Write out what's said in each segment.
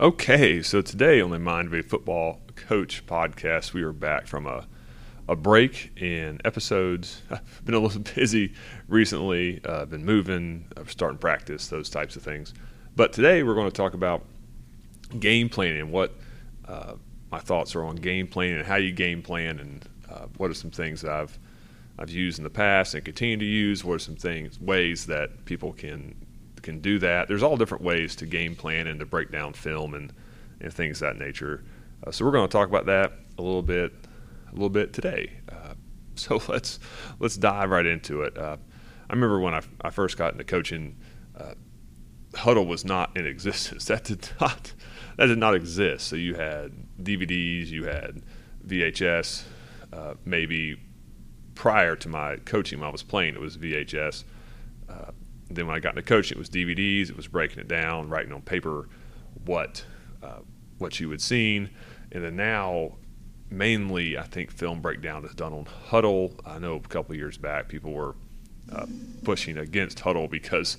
Okay, so today on the Mind of a Football Coach podcast, we are back from a, a break in episodes. I've been a little busy recently, uh, been moving, uh, starting practice, those types of things. But today we're going to talk about game planning and what uh, my thoughts are on game planning and how you game plan and uh, what are some things that I've I've used in the past and continue to use. What are some things ways that people can can do that? There's all different ways to game plan and to break down film and and things that nature. Uh, so we're going to talk about that a little bit a little bit today. Uh, so let's let's dive right into it. Uh, I remember when I, I first got into coaching, uh, Hudl was not in existence. That did not that did not exist. So you had DVDs, you had VHS, uh, maybe prior to my coaching when I was playing, it was VHS. Uh, then when I got into coaching, it was DVDs. It was breaking it down, writing on paper what uh, what you had seen, and then now mainly I think film breakdown is done on Hudl. I know a couple years back people were uh, pushing against Hudl because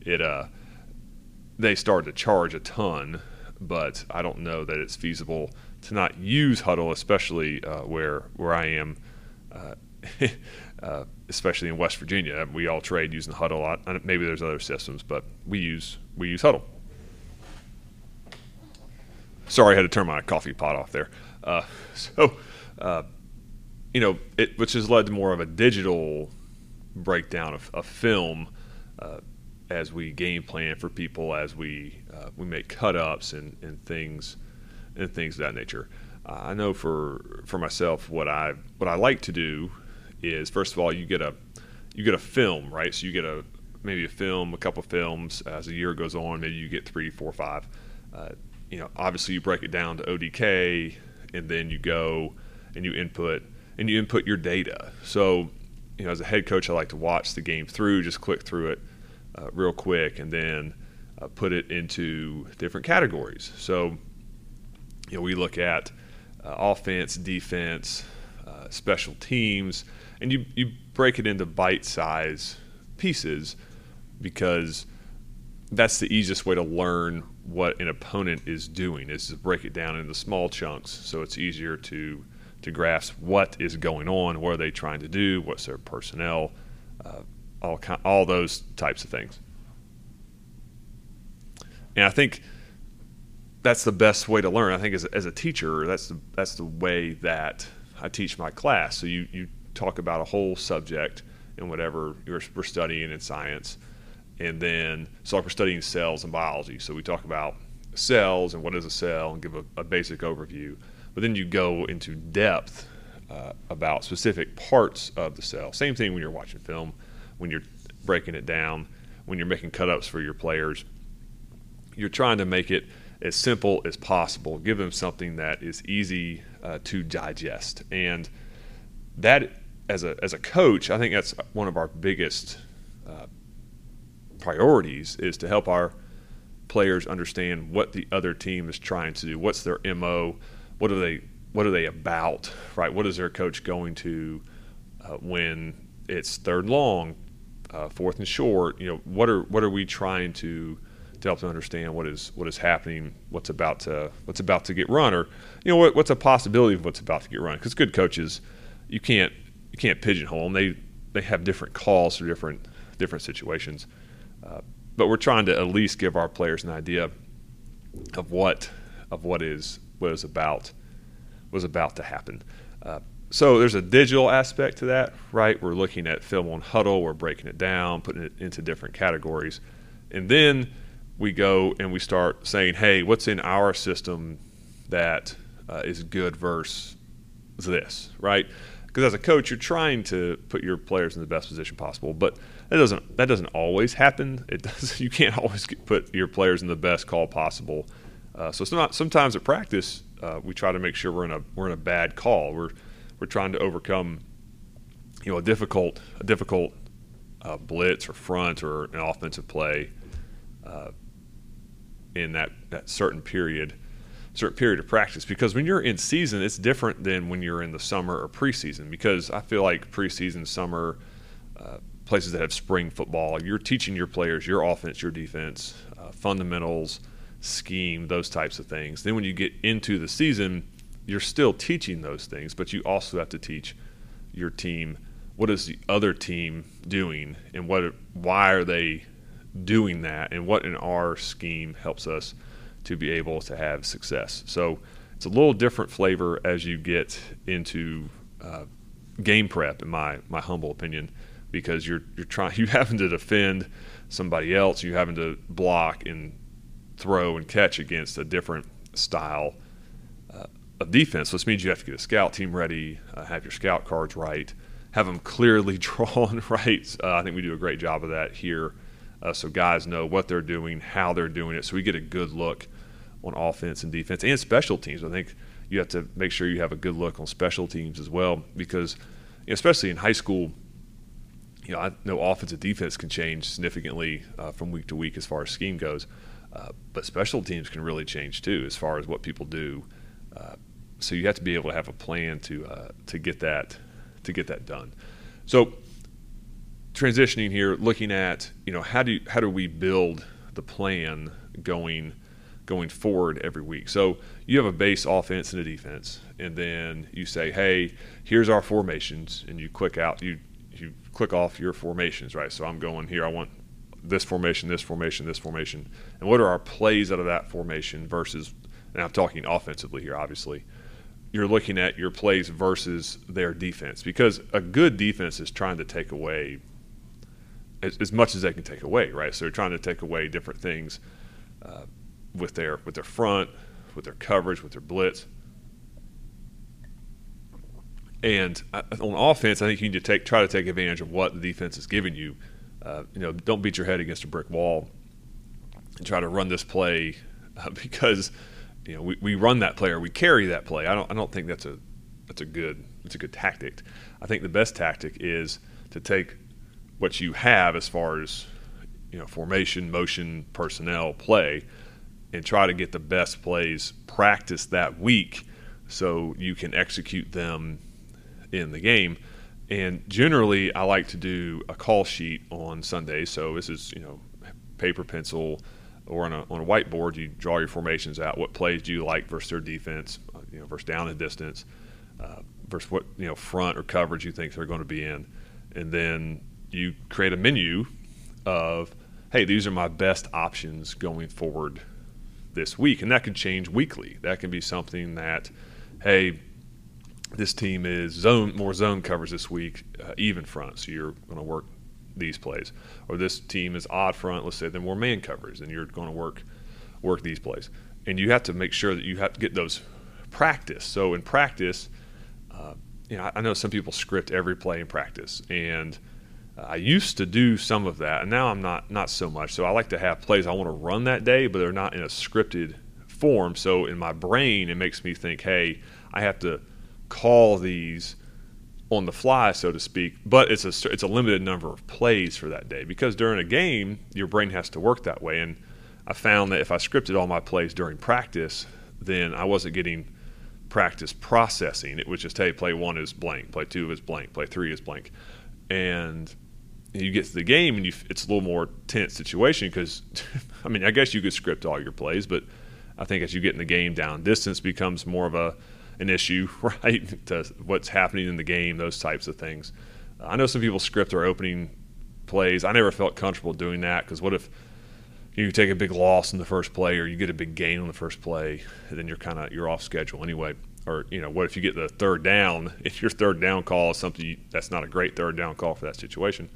it uh, they started to charge a ton, but I don't know that it's feasible to not use Hudl, especially uh, where where I am. Especially in West Virginia, we all trade using Hudl. Maybe there's other systems, but we use we use Hudl. Sorry, I had to turn my coffee pot off there. Uh, so, uh, you know, it, which has led to more of a digital breakdown of, of film uh, as we game plan for people, as we uh, we make cut ups and, and things and things of that nature. I know for for myself, what I what I like to do is first of all you get a you get a film right? So you get a maybe a film a couple films as the year goes on maybe you get three four five. Uh, you know obviously you break it down to odk and then you go and you input and you input your data. So you know as a head coach i like to watch the game through just click through it uh, real quick and then uh, put it into different categories. So you know we look at uh, offense defense uh, special teams and you you break it into bite size pieces because that's the easiest way to learn what an opponent is doing is to break it down into small chunks so it's easier to to grasp what is going on what are they trying to do what's their personnel uh, all all those types of things. And I think that's the best way to learn. I think as, as a teacher that's the, that's the way that I teach my class. So you you talk about a whole subject in whatever we're studying in science. And then, so like we're studying cells and biology. So we talk about cells and what is a cell and give a, a basic overview. But then you go into depth uh, about specific parts of the cell. Same thing when you're watching film, when you're breaking it down, when you're making cut-ups for your players. You're trying to make it as simple as possible. Give them something that is easy uh, to digest. And that as a as a coach, I think that's one of our biggest uh, priorities is to help our players understand what the other team is trying to do. What's their mo? What are they What are they about? Right? What is their coach going to uh, when it's third and long, uh, fourth and short? You know, what are what are we trying to to help them understand what is what is happening, what's about to what's about to get run, or you know what, what's a possibility of what's about to get run? Because good coaches, you can't you can't pigeonhole them. They they have different calls for different different situations. Uh, but we're trying to at least give our players an idea of what of what is what is about was about to happen. Uh, so there's a digital aspect to that, right? We're looking at film on Hudl, we're breaking it down, putting it into different categories, and then we go and we start saying, "Hey, what's in our system that uh, is good versus this?" Right? Because as a coach, you're trying to put your players in the best position possible, but that doesn't that doesn't always happen. It does. You can't always get, put your players in the best call possible. Uh, so not, sometimes at practice, uh, we try to make sure we're in a we're in a bad call. We're we're trying to overcome, you know, a difficult a difficult uh, blitz or front or an offensive play uh, in that that certain period certain period of practice because when you're in season, it's different than when you're in the summer or preseason. Because I feel like preseason, summer, uh, places that have spring football, you're teaching your players your offense, your defense, uh, fundamentals, scheme, those types of things. Then when you get into the season, you're still teaching those things, but you also have to teach your team what is the other team doing and what why are they doing that and what in our scheme helps us to be able to have success. So it's a little different flavor as you get into uh, game prep, in my my humble opinion, because you're you're trying you having to defend somebody else, you having to block and throw and catch against a different style uh, of defense. This means you have to get a scout team ready, uh, have your scout cards right, have them clearly drawn right. Uh, I think we do a great job of that here uh, so guys know what they're doing, how they're doing it, so we get a good look on offense and defense and special teams. I think you have to make sure you have a good look on special teams as well because, you know, especially in high school, you know, I know offense and defense can change significantly uh, from week to week as far as scheme goes, uh, but special teams can really change too as far as what people do. Uh, so you have to be able to have a plan to uh, to get that to get that done. So transitioning here, looking at you know how do you, how do we build the plan going going forward every week. So you have a base offense and a defense, and then you say, hey, here's our formations, and you click out you you click off your formations, right? So I'm going here. I want this formation, this formation, this formation, and what are our plays out of that formation versus? And I'm talking offensively here, obviously. You're looking at your plays versus their defense because a good defense is trying to take away as, as, much as they can take away, right? So they're trying to take away different things uh, with their with their front, with their coverage, with their blitz. And uh, on offense, I think you need to take try to take advantage of what the defense is giving you. Uh, you know, don't beat your head against a brick wall and try to run this play uh, because you know we, we run that play or we carry that play. I don't I don't think that's a that's a good it's a good tactic. I think the best tactic is to take what you have as far as you know formation, motion, personnel, play, and try to get the best plays practiced that week so you can execute them in the game. And generally, I like to do a call sheet on Sunday. So this is you know paper, pencil, or on a, on a whiteboard. You draw your formations out. What plays do you like versus their defense? You know, versus down and distance, uh, versus what you know front or coverage you think they're going to be in, and then you create a menu of, hey, these are my best options going forward this week. And that can change weekly. That can be something that, hey, this team is zone more zone covers this week, uh, even front. So you're going to work these plays. Or this team is odd front. Let's say they're more man covers, and you're going to work work these plays. And you have to make sure that you have to get those practice. So in practice, uh, you know, I know some people script every play in practice, and I used to do some of that, and now I'm not not so much. So I like to have plays I want to run that day, but they're not in a scripted form. So in my brain, it makes me think, hey, I have to call these on the fly, so to speak. But it's a it's a limited number of plays for that day because during a game, your brain has to work that way. And I found that if I scripted all my plays during practice, then I wasn't getting practice processing. It was just, hey, play one is blank, play two is blank, play three is blank, and you get to the game and you, it's a little more tense situation because, I mean, I guess you could script all your plays, but I think as you get in the game, down distance becomes more of a an issue, right? to what's happening in the game, those types of things. I know some people script their opening plays. I never felt comfortable doing that because what if you take a big loss in the first play or you get a big gain on the first play, and then you're kind of you're off schedule anyway. Or you know, what if you get the third down? If your third down call is something you, that's not a great third down call for that situation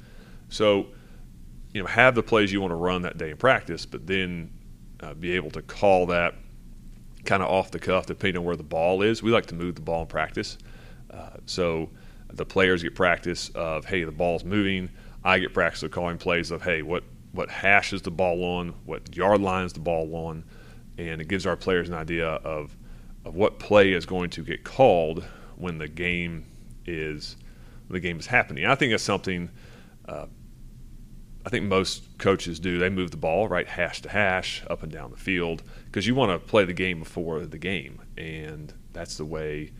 so, you know, have the plays you want to run that day in practice, but then uh, be able to call that kind of off the cuff depending on where the ball is. We like to move the ball in practice. Uh, so the players get practice of, hey, the ball's moving. I get practice of calling plays of, hey, what, what hash is the ball on? What yard line is the ball on? And it gives our players an idea of, of what play is going to get called when the game is the game is happening. I think that's something – uh, I think most coaches do. They move the ball right hash to hash up and down the field because you want to play the game before the game, and that's the way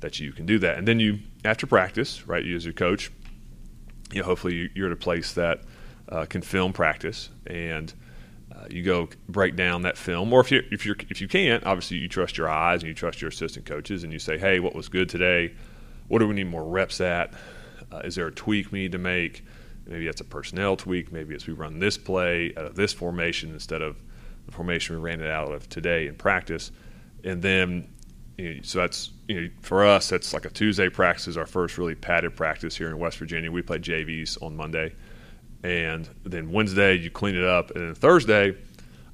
that you can do that. And then you, after practice, right, you as your coach, you know, hopefully you're at a place that uh, can film practice, and Uh, you go break down that film, or if you if you if you can't, obviously you trust your eyes and you trust your assistant coaches, and you say, "Hey, what was good today? What do we need more reps at? Uh, is there a tweak we need to make? Maybe it's a personnel tweak. Maybe it's we run this play out of this formation instead of the formation we ran it out of today in practice." And then, you know, so that's you know, for us, that's like a Tuesday practice is our first really padded practice here in West Virginia. We play JVs on Monday and then Wednesday you clean it up, and then Thursday,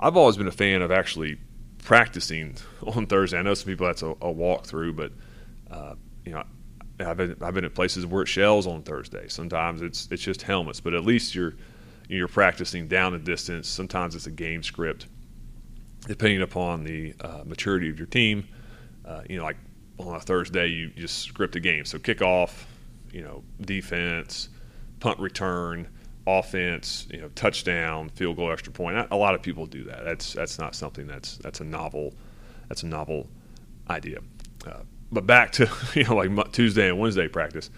I've always been a fan of actually practicing on Thursday. I know some people that's a, a walkthrough, but uh, you know, I've been I've been at places where it shells on Thursday. Sometimes it's it's just helmets, but at least you're you're practicing down the distance. Sometimes it's a game script, depending upon the uh, maturity of your team. Uh, you know, like on a Thursday, you just script a game. So kickoff, you know, defense, punt return offense, you know, touchdown, field goal, extra point. A lot of people do that. That's that's not something that's that's a novel that's a novel idea. Uh, but back to you know like Tuesday and Wednesday practice.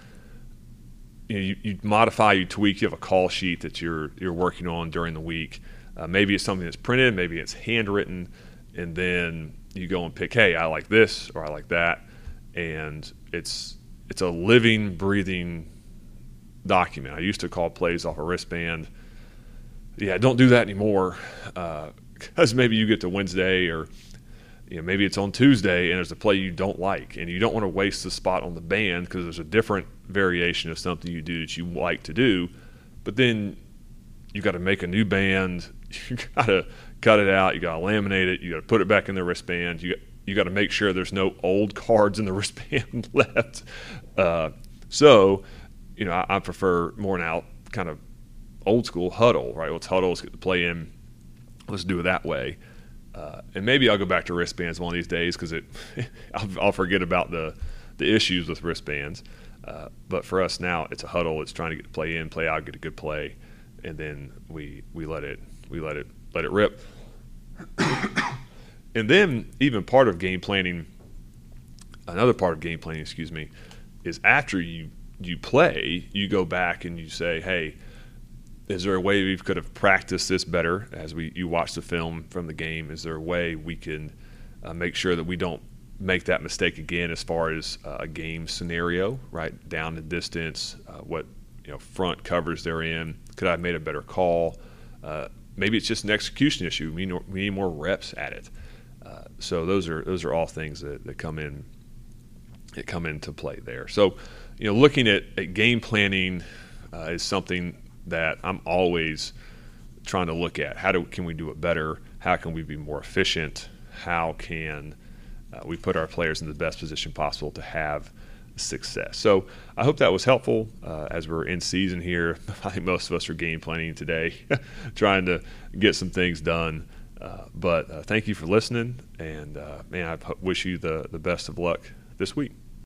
You, know, you, you, modify, you tweak. You have a call sheet that you're you're working on during the week. Uh, maybe it's something that's printed, maybe it's handwritten, and then you go and pick. Hey, I like this or I like that, and it's it's a living, breathing document. I used to call plays off a wristband. Yeah, don't do that anymore because uh, maybe you get to Wednesday or you know, maybe it's on Tuesday and there's a play you don't like and you don't want to waste the spot on the band because there's a different variation of something you do that you like to do. But then you got to make a new band. You got to cut it out. You got to laminate it. You got to put it back in the wristband. You you got to make sure there's no old cards in the wristband left. Uh, so you know, I, I prefer more now kind of old school huddle, right? Let's huddle, let's get the play in, let's do it that way. Uh, and maybe I'll go back to wristbands one of these days because it I'll, I'll, forget about the the issues with wristbands. Uh, but for us now, it's a huddle. It's trying to get play in, play out, get a good play, and then we we let it we let it let it rip. and then even part of game planning, another part of game planning, excuse me, is after you you play, you go back and you say, hey, is there a way we could have practiced this better as we you watch the film from the game? Is there a way we can uh, make sure that we don't make that mistake again as far as uh, a game scenario, right? Down the distance, uh, what you know, front covers they're in. Could I have made a better call? Uh, maybe it's just an execution issue. We need, we need more reps at it. Uh, so those are those are all things that, that come in that come into play there. So you know, looking at, at game planning uh, is something that I'm always trying to look at. How do can we do it better? How can we be more efficient? How can uh, we put our players in the best position possible to have success? So I hope that was helpful uh, as we're in season here. I think most of us are game planning today, trying to get some things done. Uh, but uh, thank you for listening, and uh, man, I wish you the, the best of luck this week.